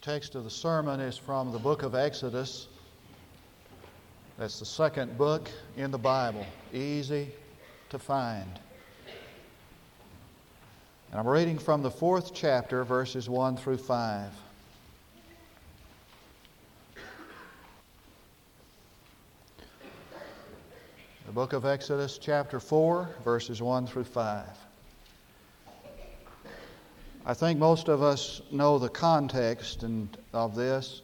The text of the sermon is from the book of Exodus. That's the second book in the Bible, easy to find. And I'm reading from the fourth chapter, verses 1 through 5. The book of Exodus, chapter 4, verses 1 through 5. I think most of us know the context and, of this.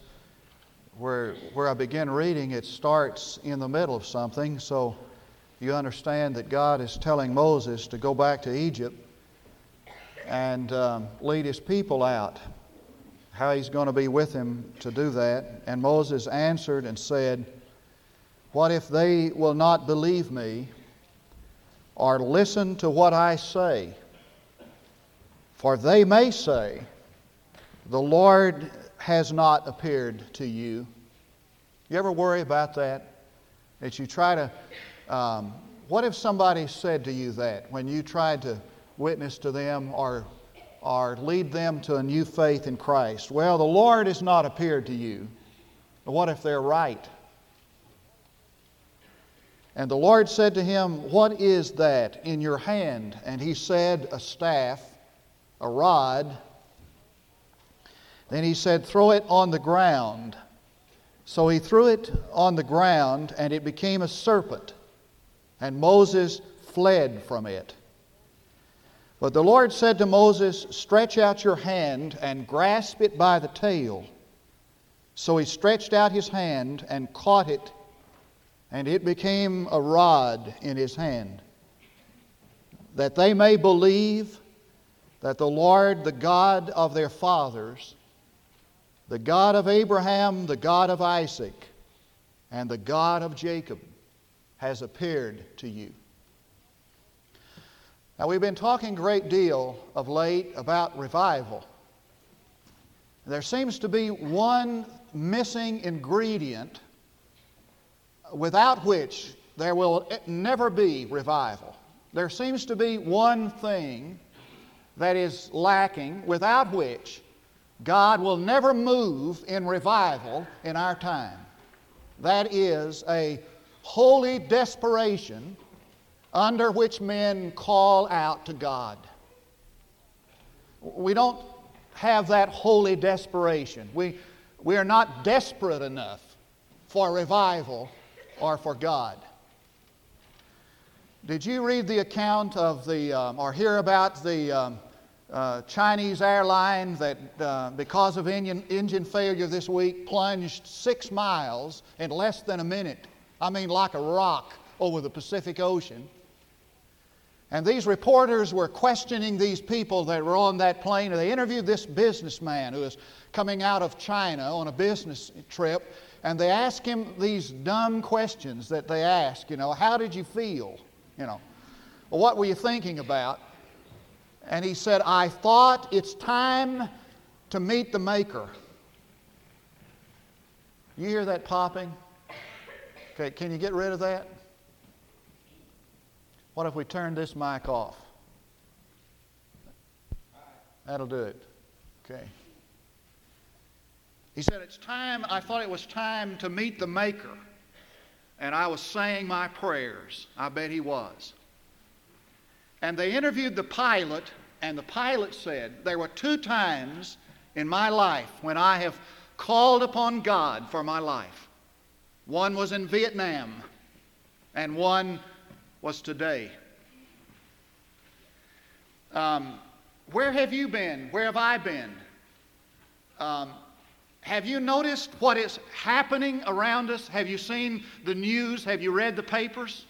Where, where I begin reading, it starts in the middle of something, so you understand that God is telling Moses to go back to Egypt and um, lead his people out, how he's going to be with him to do that. And Moses answered and said, What if they will not believe me or listen to what I say? For they may say, The Lord has not appeared to you. You ever worry about that? That you try to. Um, what if somebody said to you that when you tried to witness to them or, or lead them to a new faith in Christ? Well, the Lord has not appeared to you. What if they're right? And the Lord said to him, What is that in your hand? And he said, A staff a rod. Then he said, Throw it on the ground. So he threw it on the ground, and it became a serpent. And Moses fled from it. But the Lord said to Moses, Stretch out your hand and grasp it by the tail. So he stretched out his hand and caught it, and it became a rod in his hand, that they may believe that the Lord, the God of their fathers, the God of Abraham, the God of Isaac, and the God of Jacob, has appeared to you. Now, we've been talking a great deal of late about revival. There seems to be one missing ingredient without which there will never be revival. There seems to be one thing that is lacking, without which God will never move in revival in our time. That is a holy desperation under which men call out to God. We don't have that holy desperation. We, we are not desperate enough for revival or for God. Did you read the account of the, um, or hear about the um, uh, Chinese airline that, uh, because of engine, engine failure this week, plunged six miles in less than a minute. I mean, like a rock over the Pacific Ocean. And these reporters were questioning these people that were on that plane. They interviewed this businessman who was coming out of China on a business trip. And they asked him these dumb questions that they ask, you know, how did you feel? You know, what were you thinking about? And he said, I thought it's time to meet the Maker. You hear that popping? Okay, can you get rid of that? What if we turn this mic off? That'll do it. Okay. He said, It's time, I thought it was time to meet the Maker. And I was saying my prayers. I bet he was. And they interviewed the pilot, and the pilot said, There were two times in my life when I have called upon God for my life. One was in Vietnam, and one was today. Um, where have you been? Where have I been? Um, have you noticed what is happening around us? Have you seen the news? Have you read the papers?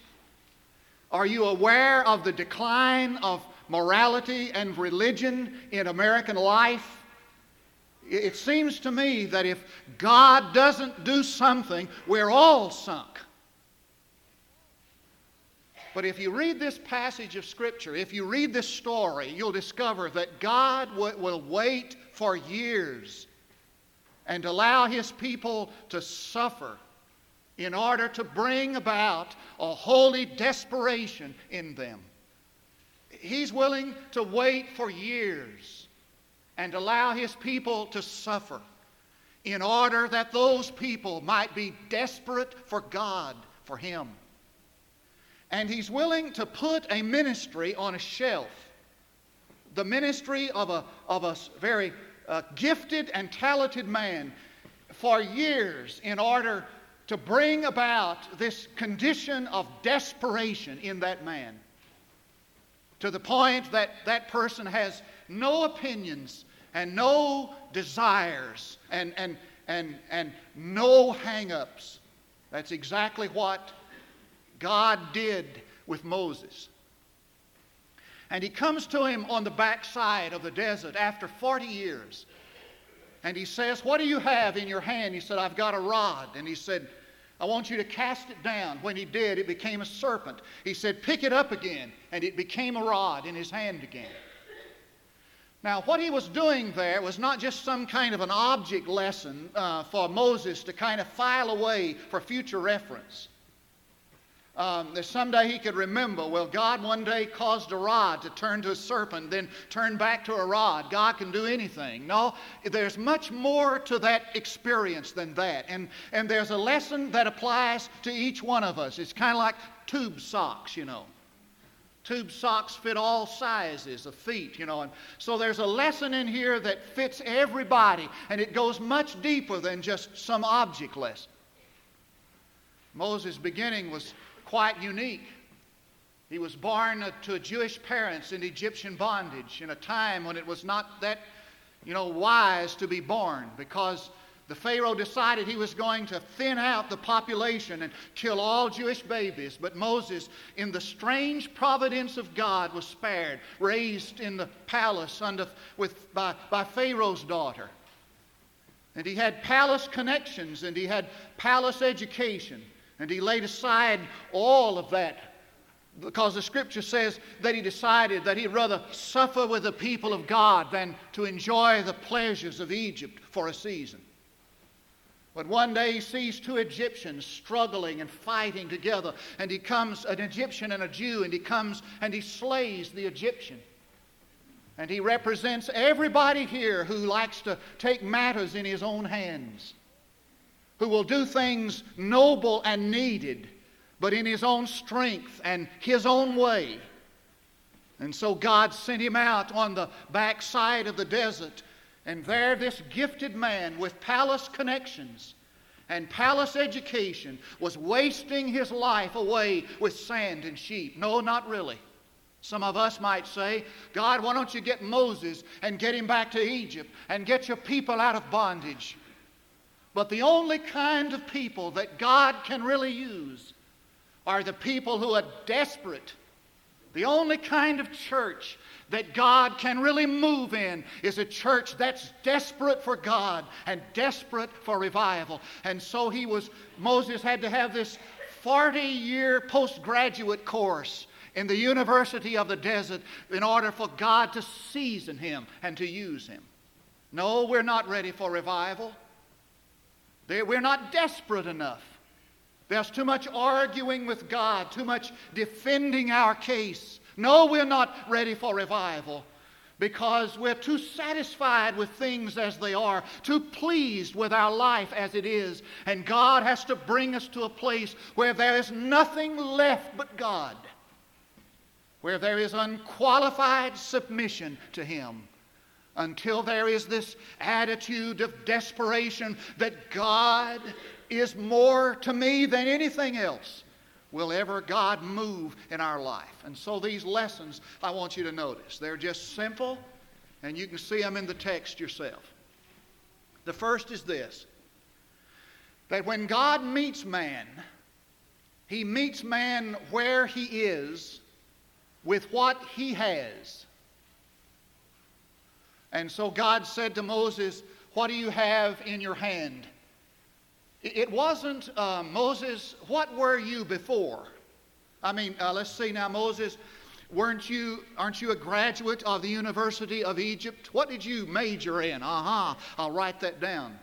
Are you aware of the decline of morality and religion in American life? It seems to me that if God doesn't do something, we're all sunk. But if you read this passage of Scripture, if you read this story, you'll discover that God will wait for years and allow His people to suffer in order to bring about a holy desperation in them. He's willing to wait for years and allow his people to suffer in order that those people might be desperate for God, for Him. And He's willing to put a ministry on a shelf. The ministry of a, of a very uh, gifted and talented man for years in order to bring about this condition of desperation in that man to the point that that person has no opinions and no desires and, and, and, and no hang ups. That's exactly what God did with Moses. And he comes to him on the backside of the desert after 40 years. And he says, What do you have in your hand? He said, I've got a rod. And he said, I want you to cast it down. When he did, it became a serpent. He said, Pick it up again. And it became a rod in his hand again. Now, what he was doing there was not just some kind of an object lesson uh, for Moses to kind of file away for future reference. Um, that someday he could remember, well, God one day caused a rod to turn to a serpent, then turn back to a rod. God can do anything. No, there's much more to that experience than that. And, and there's a lesson that applies to each one of us. It's kind of like tube socks, you know. Tube socks fit all sizes of feet, you know. And so there's a lesson in here that fits everybody, and it goes much deeper than just some object lesson. Moses' beginning was quite unique. He was born uh, to Jewish parents in Egyptian bondage in a time when it was not that, you know, wise to be born because the Pharaoh decided he was going to thin out the population and kill all Jewish babies. But Moses, in the strange providence of God, was spared, raised in the palace under, with, by, by Pharaoh's daughter. And he had palace connections and he had palace education. And he laid aside all of that because the scripture says that he decided that he'd rather suffer with the people of God than to enjoy the pleasures of Egypt for a season. But one day he sees two Egyptians struggling and fighting together, and he comes, an Egyptian and a Jew, and he comes and he slays the Egyptian. And he represents everybody here who likes to take matters in his own hands, who will do things noble and needed, but in his own strength and his own way. And so God sent him out on the backside of the desert and there, this gifted man with palace connections and palace education was wasting his life away with sand and sheep. No, not really. Some of us might say, God, why don't you get Moses and get him back to Egypt and get your people out of bondage? But the only kind of people that God can really use are the people who are desperate. The only kind of church that God can really move in is a church that's desperate for God and desperate for revival. And so he was, Moses had to have this 40 year postgraduate course in the University of the Desert in order for God to season him and to use him. No, we're not ready for revival. We're not desperate enough. There's too much arguing with God, too much defending our case. No, we're not ready for revival because we're too satisfied with things as they are, too pleased with our life as it is. And God has to bring us to a place where there is nothing left but God, where there is unqualified submission to Him. Until there is this attitude of desperation that God is more to me than anything else will ever God move in our life. And so these lessons I want you to notice. They're just simple, and you can see them in the text yourself. The first is this that when God meets man, he meets man where he is with what he has. And so God said to Moses, What do you have in your hand? It wasn't uh, Moses, what were you before? I mean, uh, let's see now, Moses, weren't you, aren't you a graduate of the University of Egypt? What did you major in? Aha, uh-huh, I'll write that down.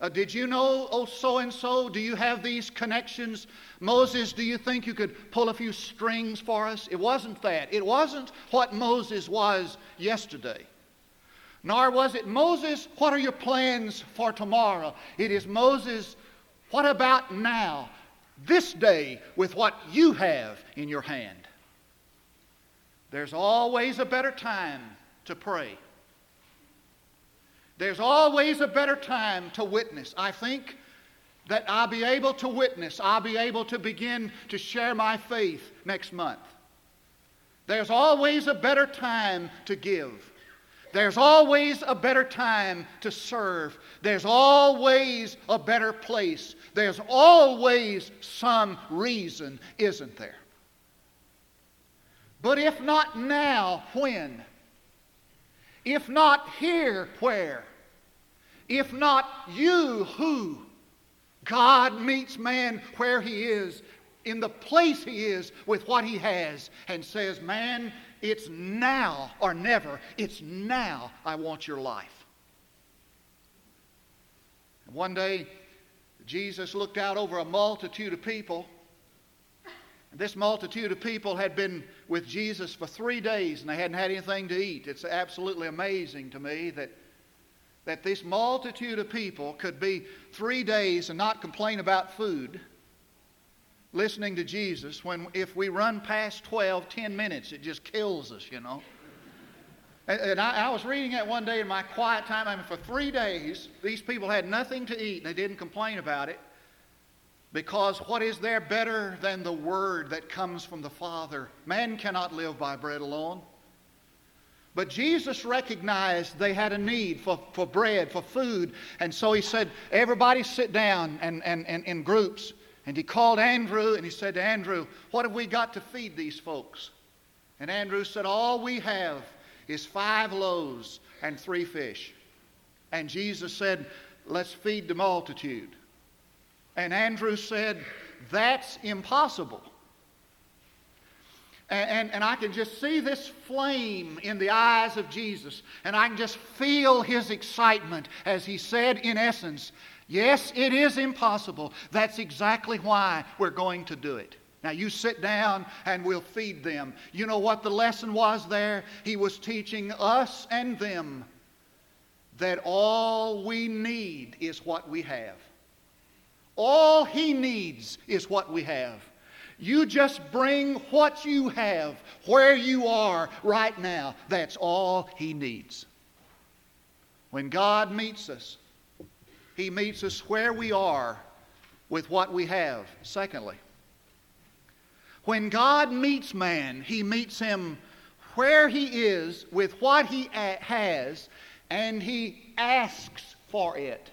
Uh, did you know, oh, so and so? Do you have these connections? Moses, do you think you could pull a few strings for us? It wasn't that. It wasn't what Moses was yesterday. Nor was it Moses, what are your plans for tomorrow? It is Moses, what about now, this day, with what you have in your hand? There's always a better time to pray. There's always a better time to witness. I think that I'll be able to witness, I'll be able to begin to share my faith next month. There's always a better time to give. There's always a better time to serve. There's always a better place. There's always some reason, isn't there? But if not now, when? If not here, where? If not you, who? God meets man where he is, in the place he is, with what he has, and says, Man, it's now or never. It's now I want your life. one day, Jesus looked out over a multitude of people. And this multitude of people had been with Jesus for three days and they hadn't had anything to eat. It's absolutely amazing to me that, that this multitude of people could be three days and not complain about food listening to Jesus when if we run past 12, 10 minutes, it just kills us, you know. And, and I, I, was reading that one day in my quiet time. I mean, for three days, these people had nothing to eat and they didn't complain about it. Because what is there better than the word that comes from the Father? Man cannot live by bread alone. But Jesus recognized they had a need for, for bread, for food. And so he said, Everybody sit down and, and, and in groups. And he called Andrew and he said to Andrew, What have we got to feed these folks? And Andrew said, All we have is five loaves and three fish. And Jesus said, Let's feed the multitude. And Andrew said, That's impossible. And, and, and, I can just see this flame in the eyes of Jesus, and I can just feel his excitement as he said, in essence, Yes, it is impossible. That's exactly why we're going to do it. Now, you sit down and we'll feed them. You know what the lesson was there? He was teaching us and them that all we need is what we have. All he needs is what we have. You just bring what you have where you are right now. That's all he needs. When God meets us, he meets us where we are with what we have. Secondly, when God meets man, he meets him where he is with what he has, and he asks for it.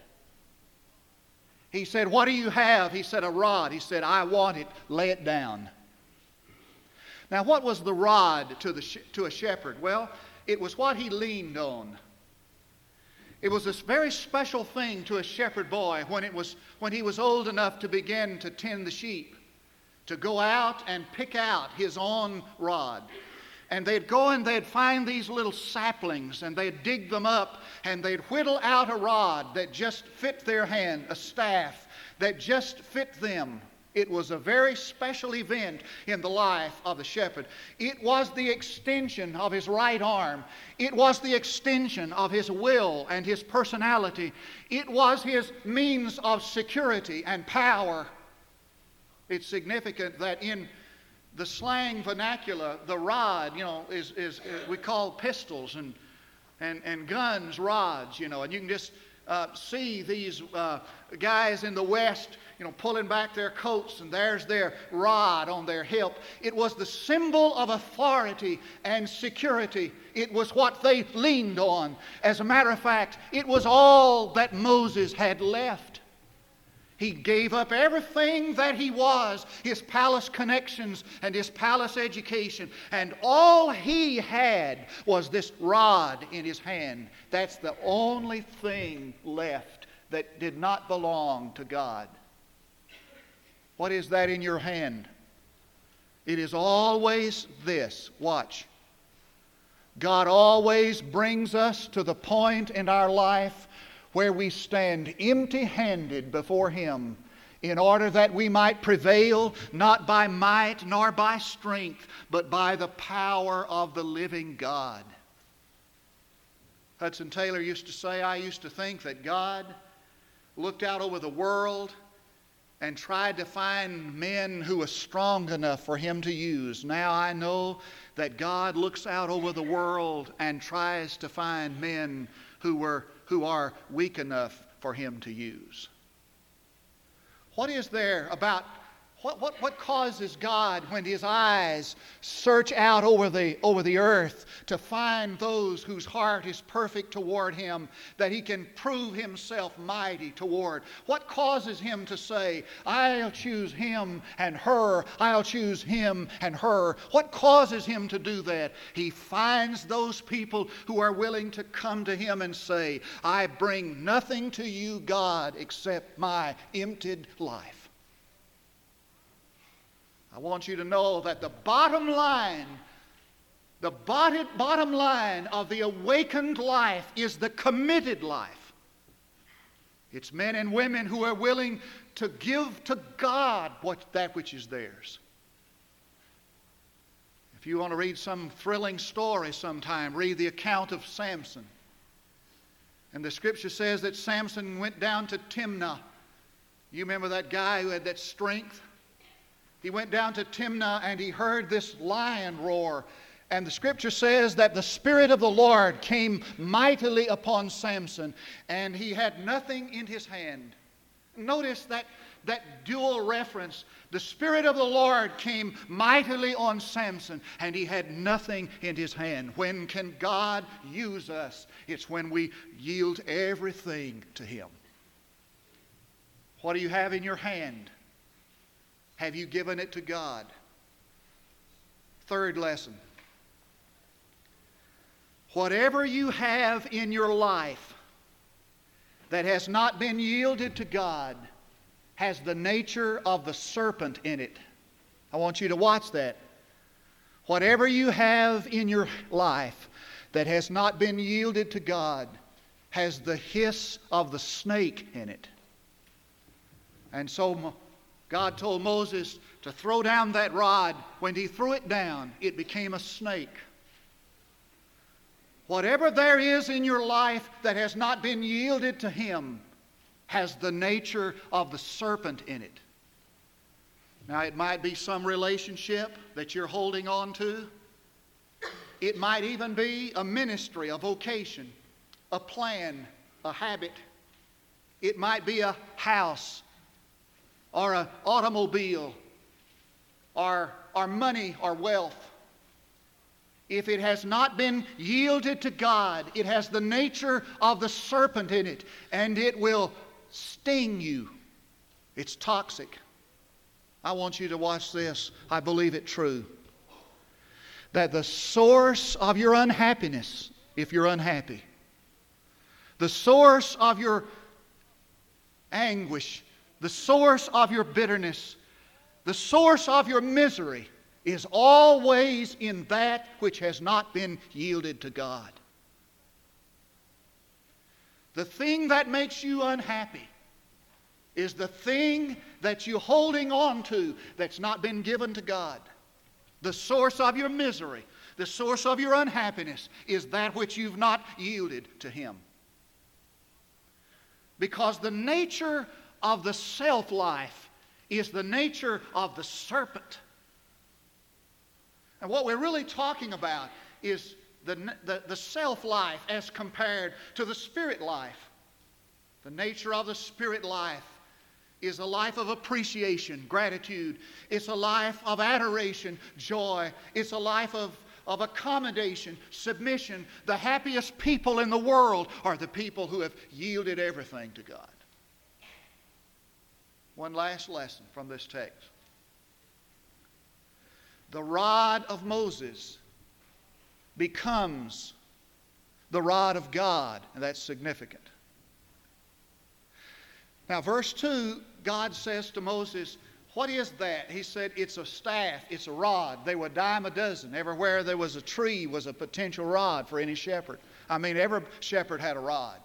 He said, What do you have? He said, A rod. He said, I want it. Lay it down. Now, what was the rod to, the, to a shepherd? Well, it was what he leaned on. It was this very special thing to a shepherd boy when, it was, when he was old enough to begin to tend the sheep, to go out and pick out his own rod. And they'd go and they'd find these little saplings and they'd dig them up and they'd whittle out a rod that just fit their hand, a staff that just fit them. It was a very special event in the life of the shepherd. It was the extension of his right arm. It was the extension of his will and his personality. It was his means of security and power. It's significant that in the slang vernacular, the rod, you know, is, is, uh, we call pistols and, and, and guns rods, you know, and you can just uh, see these uh, guys in the West, you know, pulling back their coats and there's their rod on their hip. It was the symbol of authority and security. It was what they leaned on. As a matter of fact, it was all that Moses had left. He gave up everything that he was his palace connections and his palace education. And all he had was this rod in his hand. That's the only thing left that did not belong to God. What is that in your hand? It is always this. Watch. God always brings us to the point in our life where we stand empty handed before Him in order that we might prevail not by might nor by strength, but by the power of the living God. Hudson Taylor used to say, I used to think that God looked out over the world and tried to find men who were strong enough for him to use. Now I know that God looks out over the world and tries to find men who, were, who are weak enough for him to use. What is there about what, what, what causes God when his eyes search out over the, over the earth to find those whose heart is perfect toward him, that he can prove himself mighty toward? What causes him to say, I'll choose him and her, I'll choose him and her? What causes him to do that? He finds those people who are willing to come to him and say, I bring nothing to you, God, except my emptied life. I want you to know that the bottom line, the bottom line of the awakened life is the committed life. It's men and women who are willing to give to God what, that which is theirs. If you want to read some thrilling story sometime, read the account of Samson. And the scripture says that Samson went down to Timnah. You remember that guy who had that strength? He went down to Timnah and he heard this lion roar. And the scripture says that the Spirit of the Lord came mightily upon Samson, and he had nothing in his hand. Notice that, that dual reference. The Spirit of the Lord came mightily on Samson, and he had nothing in his hand. When can God use us? It's when we yield everything to Him. What do you have in your hand? Have you given it to God? Third lesson. Whatever you have in your life that has not been yielded to God has the nature of the serpent in it. I want you to watch that. Whatever you have in your life that has not been yielded to God has the hiss of the snake in it. And so God told Moses to throw down that rod. When he threw it down, it became a snake. Whatever there is in your life that has not been yielded to Him has the nature of the serpent in it. Now, it might be some relationship that you're holding on to. It might even be a ministry, a vocation, a plan, a habit. It might be a house, or an automobile or, or money or wealth, if it has not been yielded to God, it has the nature of the serpent in it, and it will sting you. It's toxic. I want you to watch this. I believe it true. That the source of your unhappiness, if you're unhappy, the source of your anguish, the source of your bitterness, the source of your misery is always in that which has not been yielded to God. The thing that makes you unhappy is the thing that you're holding on to that's not been given to God. The source of your misery, the source of your unhappiness is that which you've not yielded to Him. Because the nature of the self life is the nature of the serpent. And what we're really talking about is the, the, the self life as compared to the spirit life. The nature of the spirit life is a life of appreciation, gratitude. It's a life of adoration, joy. It's a life of, of accommodation, submission. The happiest people in the world are the people who have yielded everything to God. One last lesson from this text. The rod of Moses becomes the rod of God, and that's significant. Now, verse 2, God says to Moses, What is that? He said, It's a staff, it's a rod. They were a dime a dozen. Everywhere there was a tree was a potential rod for any shepherd. I mean, every shepherd had a rod.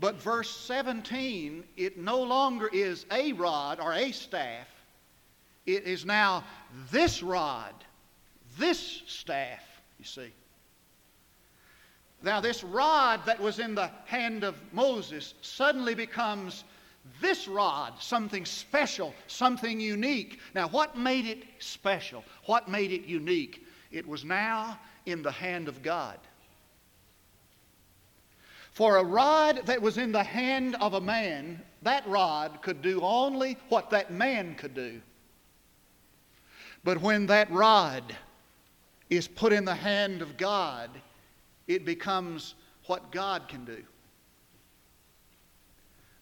But verse 17, it no longer is a rod or a staff. It is now this rod, this staff, you see. Now, this rod that was in the hand of Moses suddenly becomes this rod, something special, something unique. Now, what made it special? What made it unique? It was now in the hand of God. For a rod that was in the hand of a man, that rod could do only what that man could do. But when that rod is put in the hand of God, it becomes what God can do.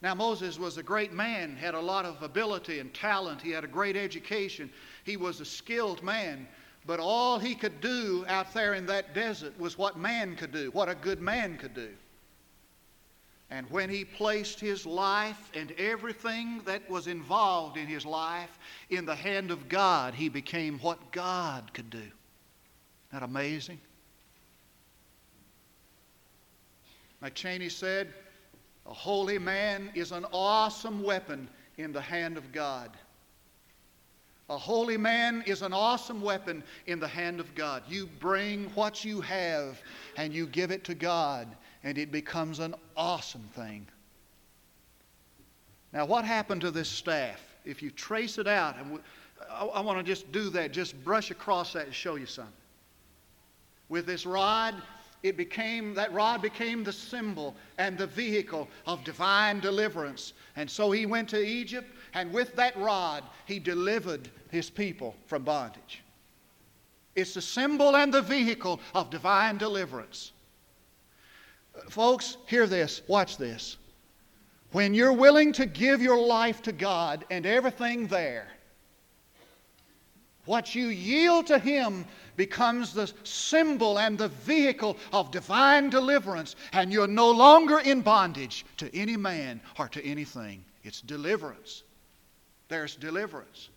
Now, Moses was a great man, had a lot of ability and talent. He had a great education. He was a skilled man. But all he could do out there in that desert was what man could do, what a good man could do. And when he placed his life and everything that was involved in his life in the hand of God, he became what God could do. Isn't that amazing? Like Cheney said, a holy man is an awesome weapon in the hand of God. A holy man is an awesome weapon in the hand of God. You bring what you have and you give it to God, and it becomes an awesome thing. Now, what happened to this staff? If you trace it out, and I, I want to just do that, just brush across that and show you something. With this rod, it became that rod became the symbol and the vehicle of divine deliverance. And so he went to Egypt, and with that rod, he delivered his people from bondage. It's the symbol and the vehicle of divine deliverance. Folks, hear this, watch this. When you're willing to give your life to God and everything there, what you yield to Him becomes the symbol and the vehicle of divine deliverance, and you're no longer in bondage to any man or to anything. It's deliverance. There's deliverance.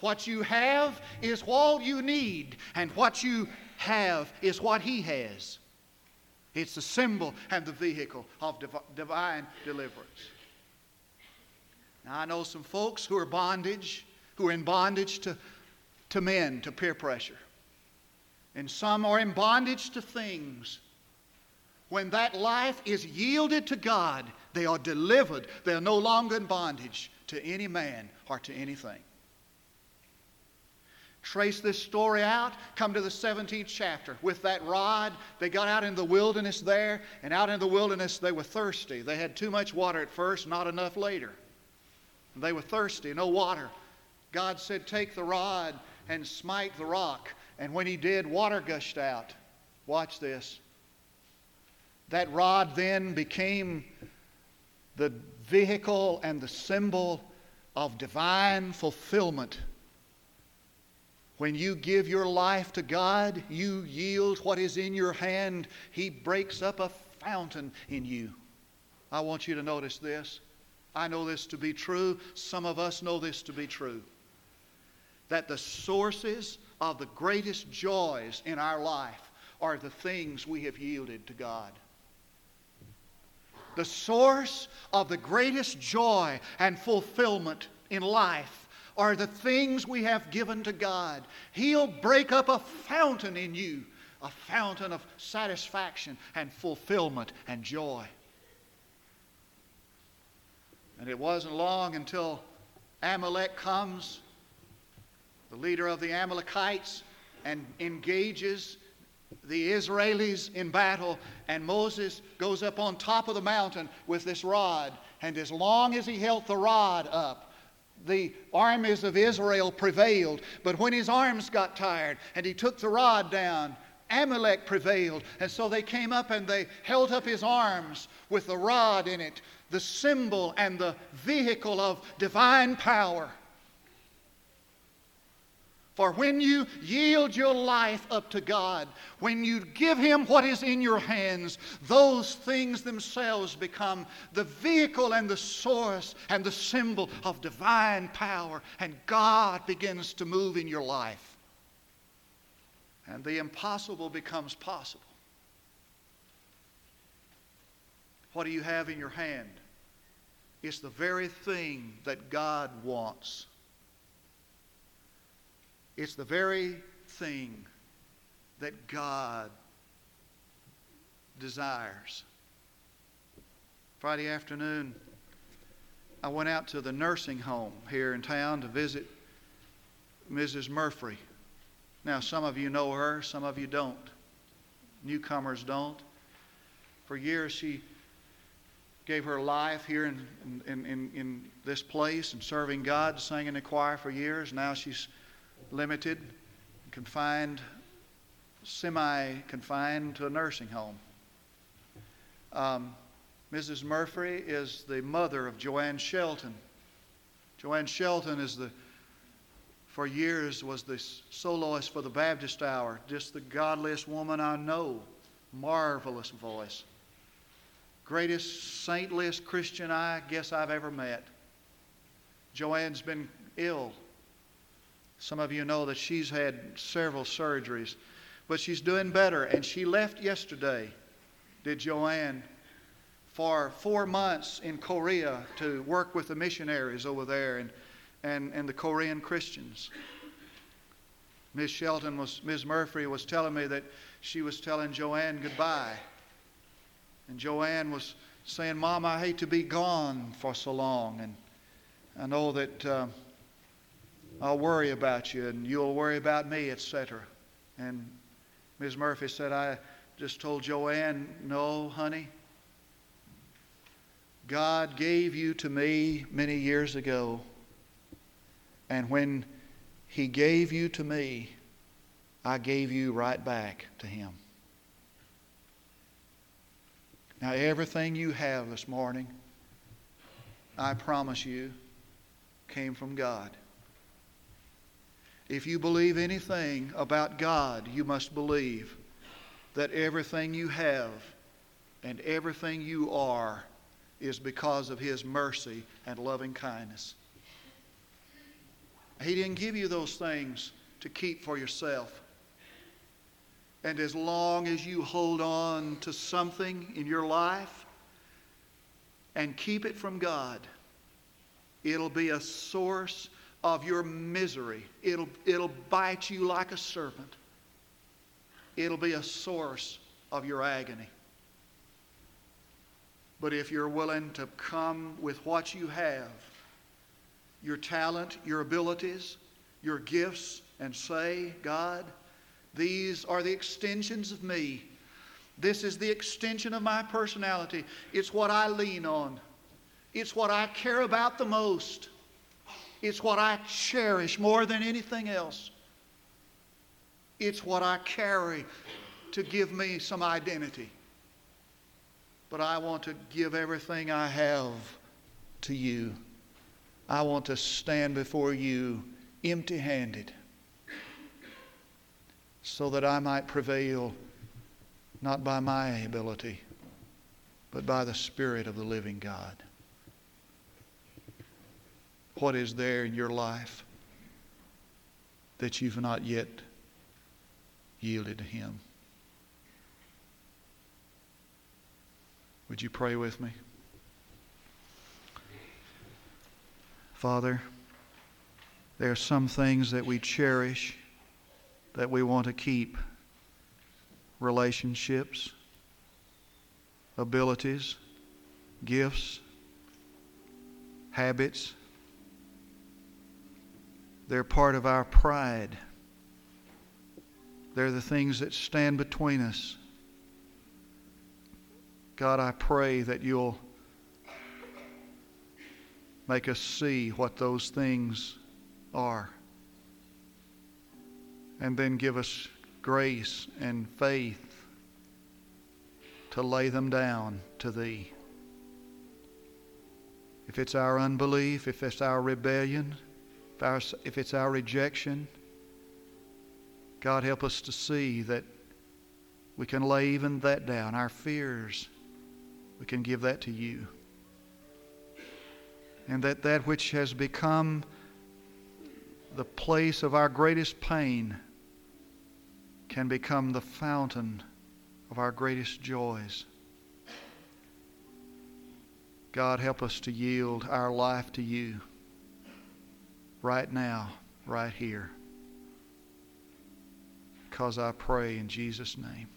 What you have is all you need, and what you have is what He has. It's the symbol and the vehicle of div- divine deliverance. Now, I know some folks who are bondage, who are in bondage to, to men, to peer pressure. And some are in bondage to things. When that life is yielded to God, they are delivered. They are no longer in bondage to any man or to anything. Trace this story out, come to the 17th chapter. With that rod, they got out in the wilderness there, and out in the wilderness they were thirsty. They had too much water at first, not enough later. They were thirsty, no water. God said, Take the rod and smite the rock. And when he did, water gushed out. Watch this. That rod then became the vehicle and the symbol of divine fulfillment when you give your life to God, you yield what is in your hand. He breaks up a fountain in you. I want you to notice this. I know this to be true. Some of us know this to be true. That the sources of the greatest joys in our life are the things we have yielded to God. The source of the greatest joy and fulfillment in life are the things we have given to God. He'll break up a fountain in you, a fountain of satisfaction and fulfillment and joy. And it wasn't long until Amalek comes, the leader of the Amalekites, and engages the Israelis in battle. And Moses goes up on top of the mountain with this rod. And as long as he held the rod up, the armies of Israel prevailed. But when his arms got tired and he took the rod down, Amalek prevailed. And so they came up and they held up his arms with the rod in it, the symbol and the vehicle of divine power. For when you yield your life up to God, when you give Him what is in your hands, those things themselves become the vehicle and the source and the symbol of divine power, and God begins to move in your life. And the impossible becomes possible. What do you have in your hand? It's the very thing that God wants. It's the very thing that God desires. Friday afternoon, I went out to the nursing home here in town to visit Mrs. Murphy. Now, some of you know her, some of you don't. Newcomers don't. For years, she gave her life here in, in, in, in this place and serving God, sang in the choir for years. Now she's limited, confined, semi confined to a nursing home. Um, Mrs. Murphy is the mother of Joanne Shelton. Joanne Shelton is the, for years, was the soloist for the Baptist Hour, just the godliest woman I know. Marvelous voice. Greatest, saintliest Christian I guess I've ever met. Joanne's been ill. Some of you know that she's had several surgeries, but she's doing better. And she left yesterday, did Joanne, for four months in Korea to work with the missionaries over there and, and, and the Korean Christians. Miss Shelton was, Ms. Murphy was telling me that she was telling Joanne goodbye. And Joanne was saying, Mom, I hate to be gone for so long. And I know that uh, I'll worry about you and you'll worry about me, etc. And Ms. Murphy said, I just told Joanne, No, honey, God gave you to me many years ago. And when He gave you to me, I gave you right back to Him. Now, everything you have this morning, I promise you, came from God. If you believe anything about God, you must believe that everything you have and everything you are is because of His mercy and loving kindness. He didn't give you those things to keep for yourself. And as long as you hold on to something in your life and keep it from God, it'll be a source of your misery. It'll, it'll bite you like a serpent. It'll be a source of your agony. But if you're willing to come with what you have, your talent, your abilities, your gifts, and say, God, these are the extensions of me. This is the extension of my personality. It's what I lean on. It's what I care about the most. It's what I cherish more than anything else. It's what I carry to give me some identity but I want to give everything I have to you. I want to stand before you empty handed so that I might prevail not by my ability, but by the Spirit of the living God. What is there in your life that you've not yet yielded to Him? Would you pray with me? Father, there are some things that we cherish that we want to keep relationships, abilities, gifts, habits. They're part of our pride. They're the things that stand between us God, I pray that you'll make us see what those things are. And then give us grace and faith to lay them down to Thee. If it's our unbelief, if it's our rebellion, if, it's our rejection, God, help us to see that we can lay even that down, our fears we can give that to you. And that that which has become the place of our greatest pain can become the fountain of our greatest joys. God, help us to yield our life to you right now, right here. Because I pray in Jesus' name.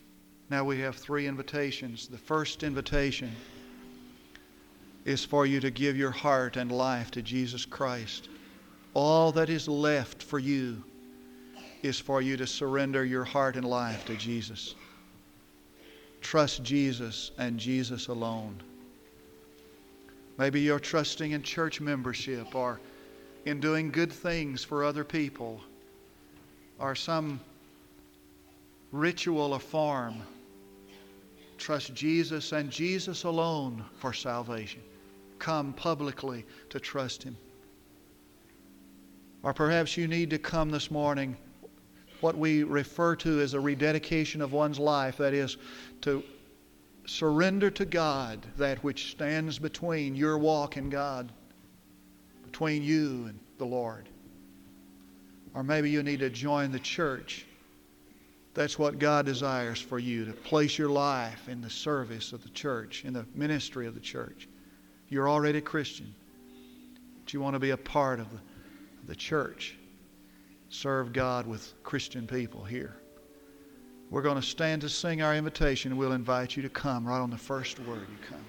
Now we have three invitations. The first invitation is for you to give your heart and life to Jesus Christ. All that is left for you is for you to surrender your heart and life to Jesus. Trust Jesus and Jesus alone. Maybe you're trusting in church membership or in doing good things for other people or some ritual or form. Trust Jesus and Jesus alone for salvation. Come publicly to trust Him. Or perhaps you need to come this morning, what we refer to as a rededication of one's life, that is, to surrender to God that which stands between your walk and God, between you and the Lord. Or maybe you need to join the church. That's what God desires for you to place your life in the service of the church, in the ministry of the church. You're already a Christian, but you want to be a part of the, of the church. Serve God with Christian people here. We're going to stand to sing our invitation, and we'll invite you to come right on the first word you come.